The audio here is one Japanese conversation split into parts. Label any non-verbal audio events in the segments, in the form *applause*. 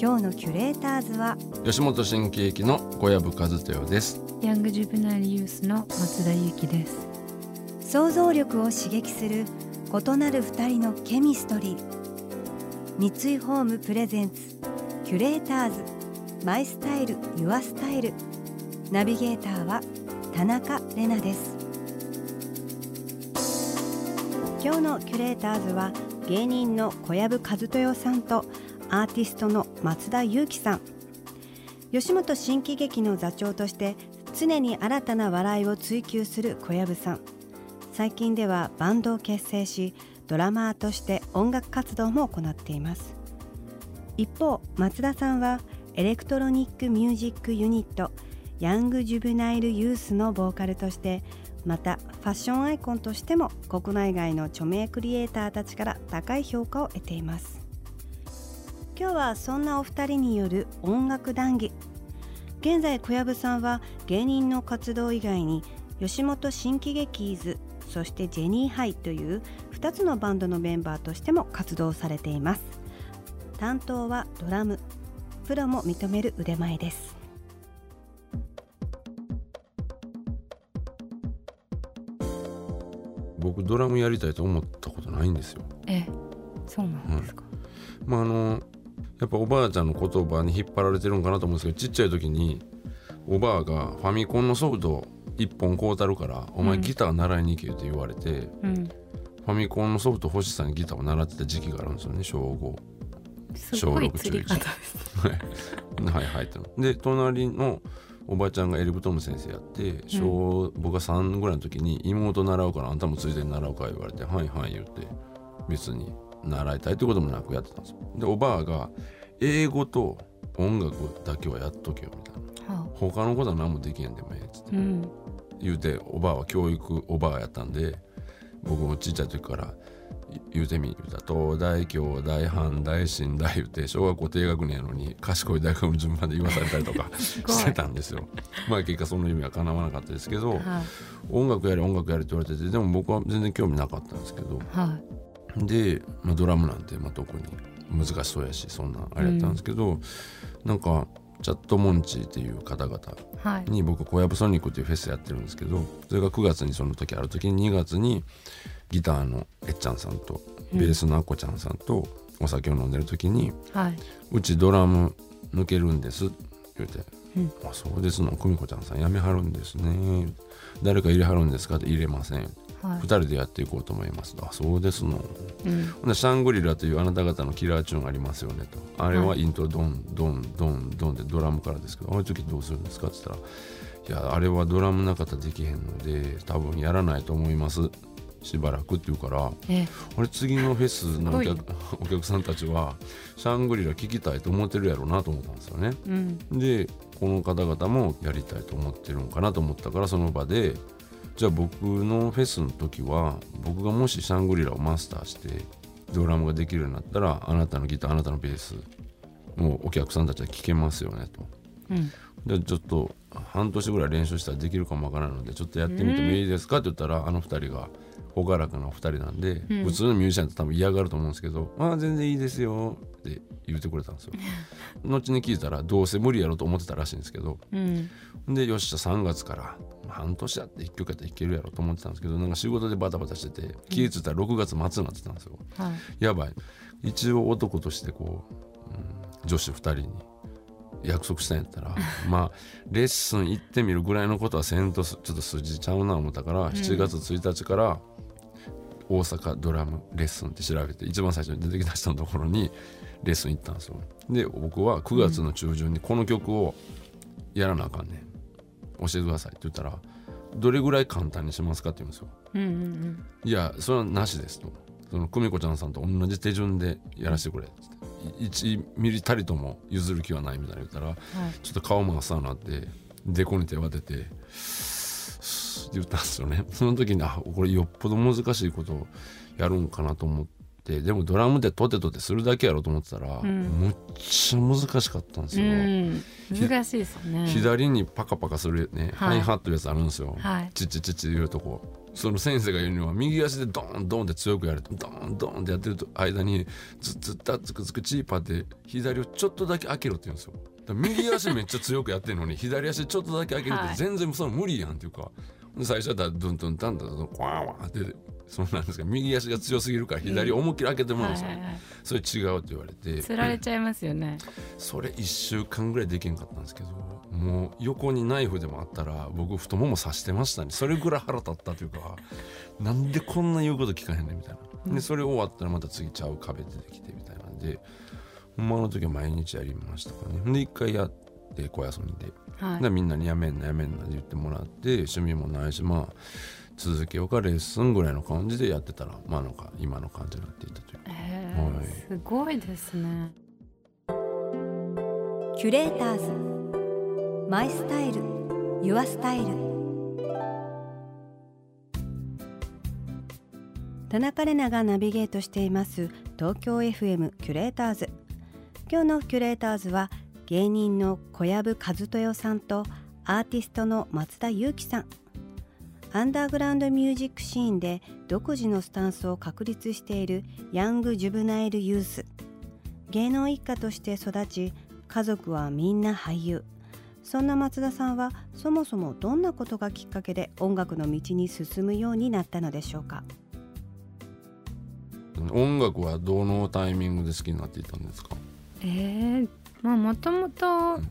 今日のキュレーターズは吉本新喜劇の小籔和豊です。ヤングジュブナイルユースの松田由紀です。想像力を刺激する異なる二人のケミストリー。三井ホームプレゼンツキュレーターズ。マイスタイルユアスタイル。ナビゲーターは田中れなです。今日のキュレーターズは芸人の小籔千豊さんとアーティストの松田ゆう姫さん。吉本新喜劇の座長として常に新たな笑いを追求する小籔さん。最近ではバンドを結成しドラマーとして音楽活動も行っています。一方松田さんはエレクトロニックミュージックユニット Young Juvenile Youth のボーカルとしてまたファッションアイコンとしても国内外の著名クリエイターたちから高い評価を得ています。今日はそんなお二人による音楽談義。現在小籔さんは芸人の活動以外に吉本新喜劇図そしてジェニーハイという2つのバンドのメンバーとしても活動されています。担当はドラムプロも認める腕前です。僕ドラムやりたいと思ったことないんですよ。えそうなんですか、まああのやっぱおばあちゃんの言葉に引っ張られてるんかなと思うんですけどちっちゃい時におばあがファミコンのソフト1本買うたるから「お前ギター習いに行け」って言われて、うん、ファミコンのソフト欲しさにギターを習ってた時期があるんですよね小5すごい釣り方です。はいはい。ってで隣のおばちゃんがエルブトム先生やって小、僕が3ぐらいの時に妹習うからあんたもついでに習うか言われてはいはい言って別に習いたいってこともなくやってたんです。よでおばあが英語と音楽だけはやっとけよみたいな。は他のことは何もできへんでもええっつって。あうん。言うておばあは教育おばあやったんで僕もちっちゃい時からい言うてみ言うたら東大京大阪大新大言うて小学校低学年やのに賢い大学の順番で言わされたりとか *laughs* してたんですよ。まあ結果その夢は叶わなかったですけどはい。音楽やれ音楽やれって言われててでも僕は全然興味なかったんですけどはいで、まあ、ドラムなんて、まあ、特に難しそうやしそんなあれやったんですけど、なんかチャットモンチーっていう方々はい。に僕小籔ソニックっていうフェスやってるんですけどそれが9月にその時ある時に2月にギターのえっちゃんさんとベースのあこちゃんさんとお酒を飲んでる時にはい「うちドラム抜けるんです」言うて。うん「あそうですの久美子ちゃんさん辞めはるんですね」誰か入れはるんですか?」って入れません」はい2人でやっていこうと思います」あそうですの」うん。シャングリラというあなた方のキラーチューンありますよねと。あれはイントロドンドンドンドンでドラムからですけどああいう時どうするんですかって言ったら「いやあれはドラムなかったらできへんので多分やらないと思います。しばらく」って言うから。えあれ次のフェスのお客す *laughs* お客さんたちはシャングリラ聞きたいと思ってるやろうなと思ったんですよね。うん。でこの方々もやりたいと思ってるんかなと思ったからその場でじゃあ僕のフェスの時は僕がもしシャングリラをマスターしてドラムができるようになったらあなたのギターあなたのベースもうお客さんたちは聴けますよねと。うんでちょっと半年ぐらい練習したらできるかもわからないのでちょっとやってみてもいいですか？って言ったらあの2人が朗らかなお二人なんで、うん。普通のミュージシャンって多分嫌がると思うんですけど「ああ全然いいですよ」って言ってくれたんですよ。*laughs* 後に聞いたらどうせ無理やろうと思ってたらしいんですけどうん。でよっしゃ3月から半年やって1曲やったらいけるやろうと思ってたんですけどなんか仕事でバタバタしてて気ぃ付いたら6月末になってたんですよ。はい。やばい。一応男としてこう、うん女子2人に約束したんやったら *laughs* まあレッスン行ってみるぐらいのことはせんとすちょっと筋ちゃうな思ったから、7月1日から大阪ドラムレッスンって調べて一番最初に出てきた人のところにレッスン行ったんですよ。で僕は9月の中旬にこの曲をやらなあかんねん。教えてくださいって言ったらどれぐらい簡単にしますかって言うんですよ。うんうんいやそれはなしですと。その久美子ちゃんさんと同じ手順でやらせてくれって。1ミリたりとも譲る気はないみたいな言ったらはい。ちょっと顔真っ青になってデコに手を当ててって言ったんですよね。*laughs* その時にあこれよっぽど難しいことをやるんかなと思ってでもドラムでトテトテするだけやろうと思ってたら、ん。むっちゃ難しかったんですよ、うん。難しいですよね。左にパカパカするね、はい。ハイハットいうやつあるんですよ、はい。チッチッチッチ言うとこ。その先生が言うには右足でドーンドーンって強くやると。ドーンドーンってやってると間にズッズッタッツクツクチーパーって左をちょっとだけ開けろって言うんですよ。右足めっちゃ強くやってるのに左足ちょっとだけ開けるってはい。全然その無理やんっていうかで最初だったらドゥンドゥンタンタンタンコワンワンってそうなんですか右足が強すぎるから左思いっきり開けてもらうんですよ、それ違うって言われて。つられちゃいますよね。それ1週間ぐらいできんかったんですけどもう横にナイフでもあったら僕太もも刺してましたね。それぐらい腹立ったというか *laughs* なんでこんな言うこと聞かへんねんみたいな。でそれ終わったらまた次ちゃう壁出てきてみたいなんでほんまの時は毎日やりましたかね。で一回やって小休みで。はい。でみんなにやめんなやめんなって言ってもらって趣味もないしまあ続けようかレッスンぐらいの感じでやってたらまあなんか今の感じになっていたという。かへはい。ーすごいですね。キュレーターズ。マイスタイル。ユアスタイル。田中れながナビゲートしています東京 FM キュレーターズ。今日のキュレーターズは芸人の小籔和豊さんとアーティストの松田裕樹さん。アンダーグラウンドミュージックシーンで独自のスタンスを確立しているヤング・ジュブナイル・ユース。芸能一家として育ち家族はみんな俳優。そんな松田さんはそもそもどんなことがきっかけで音楽の道に進むようになったのでしょうか？音楽はどのタイミングで好きになっていたんですか？えー、まあもともとん。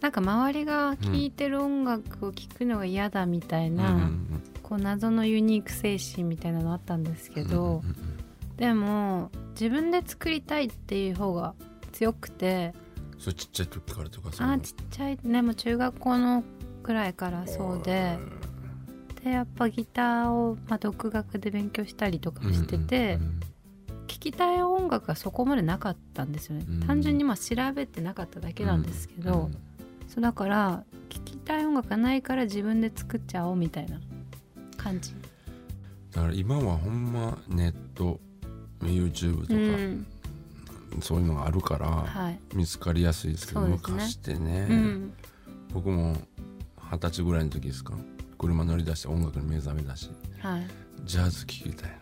なんか周りが聴いてる音楽を聴くのが嫌だみたいな、うんうんこう謎のユニーク精神みたいなのあったんですけうんど、うんうん。でも自分で作りたいっていう方が強くてそれちっちゃい時からとかそうあーちっちゃいねもう中学校のくらいからそうででやっぱギターを、まあ、独学で勉強したりとかしてて、うんうん聴きたい音楽がそこまでなかったんですよね、うん。単純にまあ調べてなかっただけなんですけど、うん。そうだから聴きたい音楽がないから自分で作っちゃおうみたいな感じ、だから今はほんまネット YouTube とか、うん。そういうのがあるからはい。見つかりやすいですけどそうですね。昔ってね、うん。僕も二十歳ぐらいの時ですか？車乗り出して音楽に目覚めだし。はい。ジャズ聴きたいな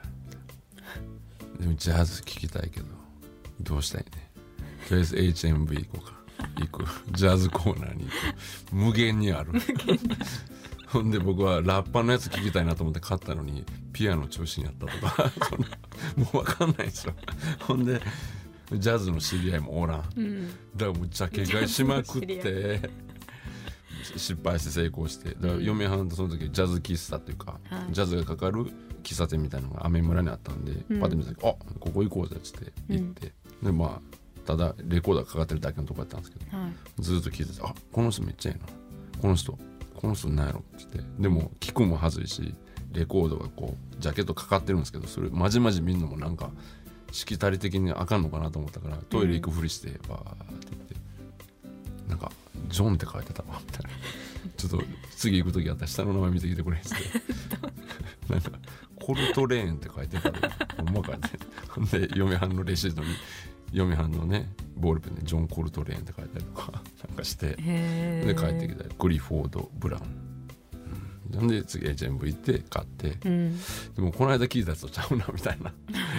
でもジャズ聴きたいけどどうしたいね？とりあえず HMV 行こうか。行く。ジャズコーナーに行く。無限にある。ほんで僕はラッパーのやつ聴きたいなと思って買ったのにピアノ調子にやったとか。*laughs* もう分かんないですよ。ほんでジャズの知り合いもおらん。うん。だからもうジャケ買いしまくって失敗して成功して。だから嫁はんとその時ジャズ喫茶っていうか、はい。ジャズがかかる喫茶店みたいなのが雨村にあったんで、うん。パッて見た時「あここ行こうぜ」っつって行って、でまあただレコーダーかかってるだけのとこやったんですけどはい。ずっと聞いてて「あこの人めっちゃいいな。この人この人なんやろ」っつって。でも聞くもはずいしレコードがこうジャケットかかってるんですけどそれまじまじ見るのもなんかしきたり的にあかんのかなと思ったからトイレ行くふりしてバーって言ってなんか「ジョン」って書いてたわみたいなちょっと次行く時あったら下の名前見てきてくれ。っつってなんか「コルトレーン」って書いてたらほんまかってほんで嫁はんのレシートに嫁はんのねボールペンで「ジョン・コルトレーン」って書いたりとかなんかして。へで帰ってきたりグリフォード・ブラウン、うん、なんで次 HMV 行って買って。うん。でもこの間聞いたやつとちゃうなみたいな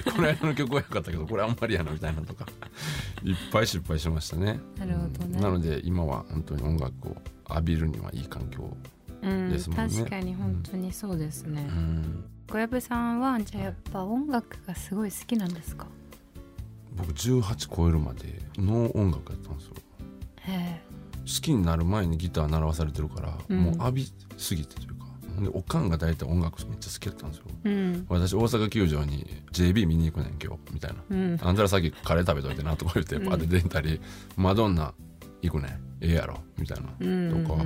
*laughs* この間の曲は良かったけどこれあんまりやなみたいなとか。*laughs* いっぱい失敗しましたね。なるほどね。うん。なので今は本当に音楽を浴びるにはいい環境、うんですもんね。確かに本当にそうですね。う、ん、小籔さんはじゃあやっぱ音楽がすごい好きなんですか？僕18超えるまでノー音楽やったんですよ。へ好きになる前にギター習わされてるから、うん。もう浴びすぎてというかでおかんが大体音楽めっちゃ好きだったんですよ。えうん。私大阪球場に JB 見に行くねん今日。みたいな。うん。あんたらさっきカレー食べといてなとか言ってうん。パーって出たり、マドンナ行くねん。ええやろ。みたいな、うんとか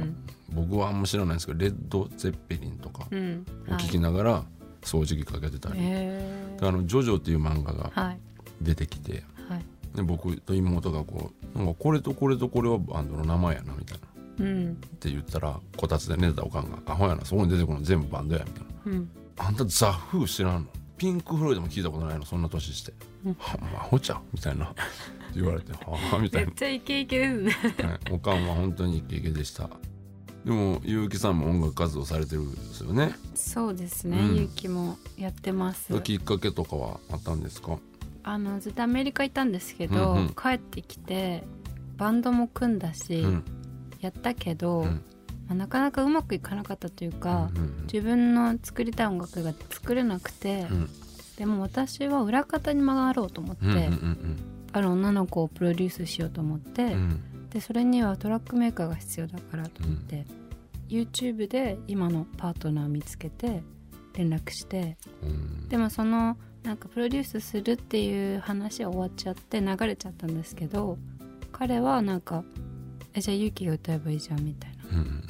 僕はあんま知らないんですけどレッド・ゼッペリンとかうん。を聞きながら掃除機かけてたり、あのジョジョっていう漫画がはい。出てきてはい。で僕と妹がこうなんかこれとこれとこれはバンドの名前やなみたいな。っうん。て言ったらこたつで寝てたおかんが「アホやなそこに出てくるの全部バンドや」みたいな。うん「あんたザ・フー知らんの？ピンク・フロイドも聞いたことないの？そんな年して」うん。はアホちゃう」みたいな。言われて「*laughs* はあ」みたいな。めっちゃイケイケですね。はい、おかんは本当にイケイケでした。でも結城さんも音楽活動されてるんですよね？そうですね、うん。ゆうきもやってます。きっかけとかはあったんですか？あのずっとアメリカ行ったんですけど、うんうん。帰ってきてバンドも組んだし、うんやったけど、うん。まあ、なかなかうまくいかなかったというか、うん自分の作りたい音楽が作れなくて、うん。でも私は裏方に回ろうと思って、うんうんうんある女の子をプロデュースしようと思って、うん。うんでそれにはトラックメーカーが必要だからと思って、YouTube で今のパートナーを見つけて連絡してうん。でもそのなんかプロデュースするっていう話は終わっちゃって流れちゃったんですけど彼はなんか「えじゃあユキが歌えばいいじゃん」みたいな。うんうん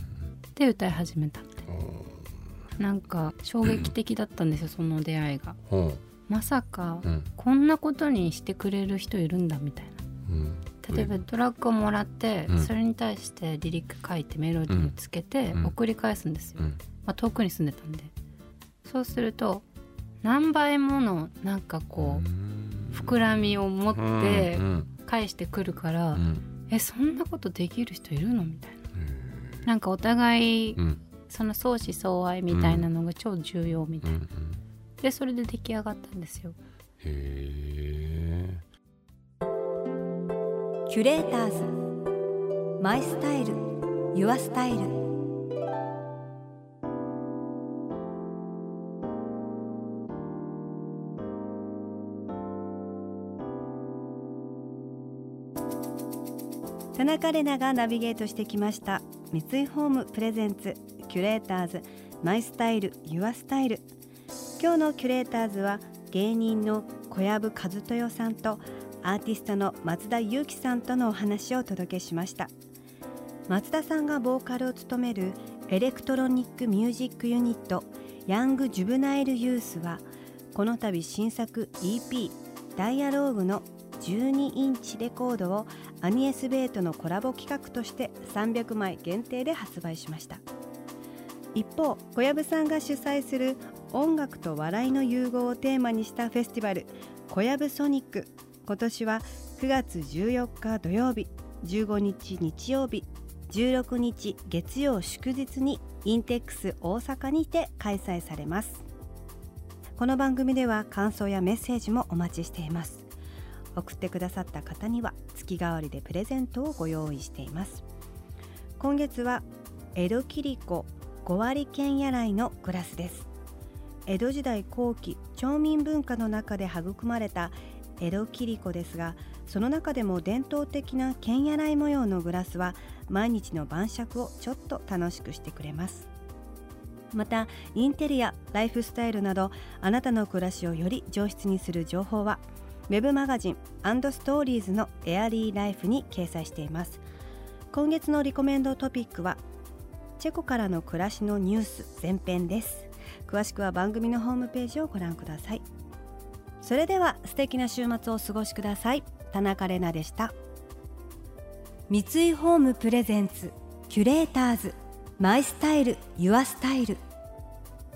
で歌い始めたうんなんか衝撃的だったんですよその出会いが。ほまさかこんなことにしてくれる人いるんだみたいな。うん。例えばトラックをもらって、うん。それに対してリリック書いてメロディーをつけてうん。送り返すんですよ、うん。まあ、遠くに住んでたんで。そうすると何倍ものなんかこう膨らみを持ってうん。返してくるから、うんえそんなことできる人いるの？みたいな。なんかお互いうん。その相思相愛みたいなのが超重要みたいな、うんうんでそれで出来上がったんですよ。へえキュレーターズ。マイスタイル。ユアスタイル田中麗奈がナビゲートしてきました。三井ホーム presents キュレーターズ my style your style。今日のキュレーターズは芸人の小籔千豊さんとアーティストの松田ゆう姫さんとのお話をお届けしました。松田さんがボーカルを務めるエレクトロニックミュージックユニット Young Juvenile Youth はこの度新作 EP「ダイアローグ」の12インチレコードをアニエス・ベイとのコラボ企画として300枚限定で発売しました。一方小籔さんが主催する音楽と笑いの融合をテーマにしたフェスティバル「小籔ソニック」今年は9月14日土曜日15日日曜日16日月曜祝日にインテックス大阪にて開催されます。この番組では感想やメッセージもお待ちしています。送ってくださった方には月替わりでプレゼントをご用意しています。今月は江戸切子5割剣やいのグラスです。江戸時代後期町民文化の中で育まれた江戸切子ですがその中でも伝統的な剣やい模様のグラスは毎日の晩酌をちょっと楽しくしてくれます。またインテリアライフスタイルなどあなたの暮らしをより上質にする情報はウェブマガジンストーリーズのエアリーライフに掲載しています。今月のリコメンドトピックはチェコからの暮らしのニュース前編です。詳しくは番組のホームページをご覧ください。それでは素敵な週末をお過ごしください。田中れなでした。三井ホームプレゼンツキュレーターズ。マイスタイルユアスタイル。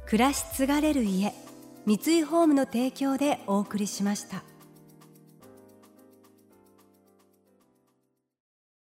暮らし継がれる家三井ホームの提供でお送りしました。